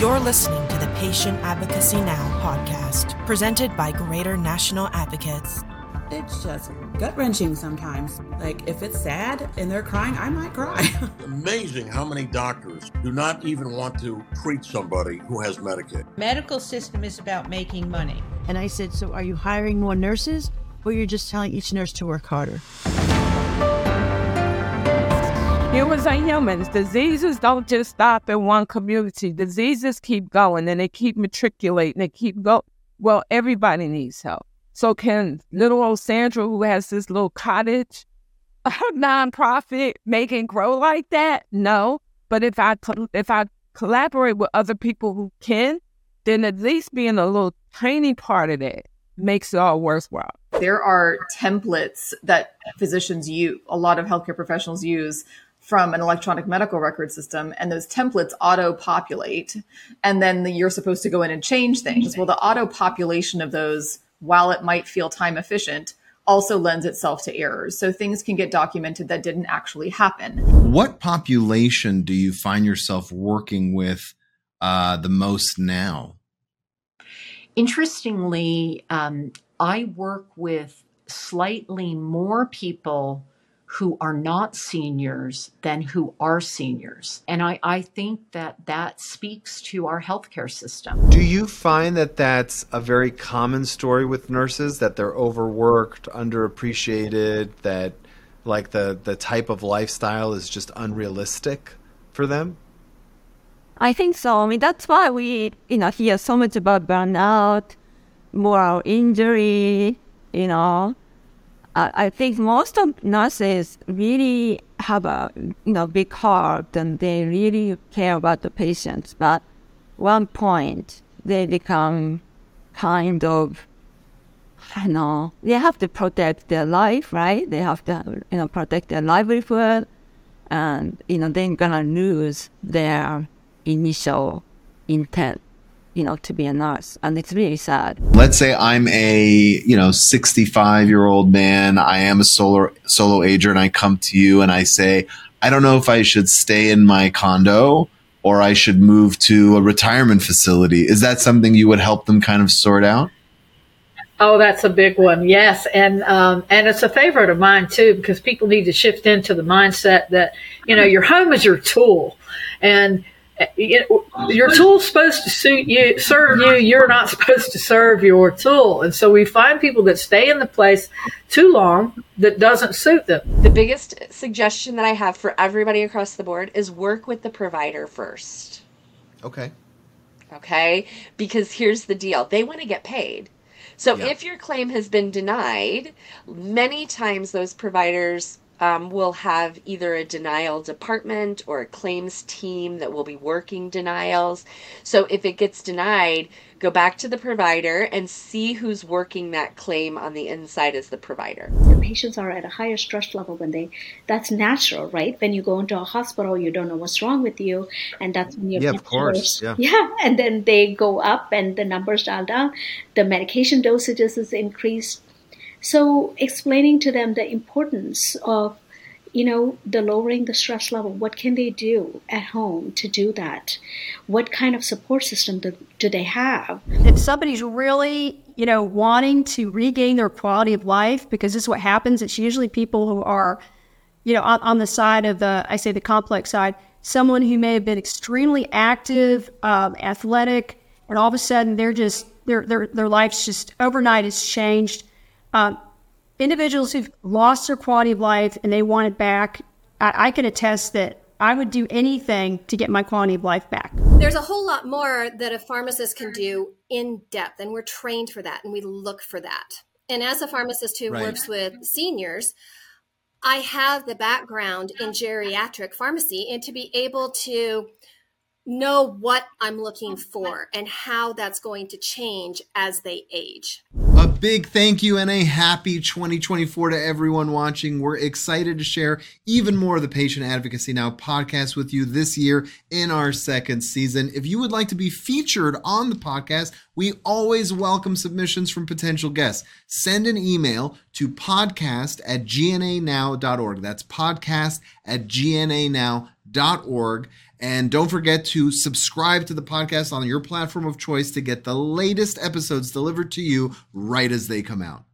You're listening to the Patient Advocacy Now podcast, presented by Greater National Advocates. It's just gut wrenching sometimes. Like, if it's sad and they're crying, I might cry. Amazing how many doctors do not even want to treat somebody who has Medicaid. Medical system is about making money. And I said, So are you hiring more nurses or you're just telling each nurse to work harder? Humans are humans. Diseases don't just stop in one community. Diseases keep going and they keep matriculating. They keep go. Well, everybody needs help. So can little old Sandra, who has this little cottage, a nonprofit, make it grow like that? No. But if I if I collaborate with other people who can, then at least being a little tiny part of that makes it all worthwhile. There are templates that physicians use, a lot of healthcare professionals use from an electronic medical record system and those templates auto populate and then the, you're supposed to go in and change things. Well the auto population of those while it might feel time efficient also lends itself to errors. So things can get documented that didn't actually happen. What population do you find yourself working with uh, the most now? Interestingly um, i work with slightly more people who are not seniors than who are seniors. And I, I think that that speaks to our healthcare system. Do you find that that's a very common story with nurses that they're overworked, underappreciated, that like the, the type of lifestyle is just unrealistic for them? I think so. I mean, that's why we, you know, hear so much about burnout, moral injury, you know, I think most of nurses really have a you know big heart and they really care about the patients. But one point they become kind of I know they have to protect their life, right? They have to you know protect their livelihood, and you know they're gonna lose their initial intent you know, to be a nurse. And it's really sad. Let's say I'm a, you know, 65 year old man. I am a solo, solo ager and I come to you and I say, I don't know if I should stay in my condo or I should move to a retirement facility. Is that something you would help them kind of sort out? Oh, that's a big one. Yes, and um, and it's a favorite of mine too because people need to shift into the mindset that you know your home is your tool, and your tool's supposed to suit you, serve you. You're not supposed to serve your tool. And so we find people that stay in the place too long that doesn't suit them. The biggest suggestion that I have for everybody across the board is work with the provider first. Okay. Okay. Because here's the deal they want to get paid. So yeah. if your claim has been denied, many times those providers um, we'll have either a denial department or a claims team that will be working denials. So if it gets denied, go back to the provider and see who's working that claim on the inside as the provider. The patients are at a higher stress level when they, that's natural, right? When you go into a hospital, you don't know what's wrong with you. And that's when you're, yeah, of course. Yeah. yeah. And then they go up and the numbers dial down. The medication dosages is increased so explaining to them the importance of you know, the lowering the stress level, what can they do at home to do that? What kind of support system do, do they have? If somebody's really, you know, wanting to regain their quality of life, because this is what happens, it's usually people who are, you know, on, on the side of the, I say the complex side, someone who may have been extremely active, um, athletic, and all of a sudden they're just, their, their, their life's just overnight has changed um, individuals who've lost their quality of life and they want it back, I, I can attest that I would do anything to get my quality of life back. There's a whole lot more that a pharmacist can do in depth, and we're trained for that and we look for that. And as a pharmacist who right. works with seniors, I have the background in geriatric pharmacy and to be able to know what I'm looking for and how that's going to change as they age. A big thank you and a happy 2024 to everyone watching. We're excited to share even more of the Patient Advocacy Now podcast with you this year in our second season. If you would like to be featured on the podcast, we always welcome submissions from potential guests. Send an email to podcast at gnanow.org. That's podcast at gnanow.org And don't forget to subscribe to the podcast on your platform of choice to get the latest episodes delivered to you right as they come out.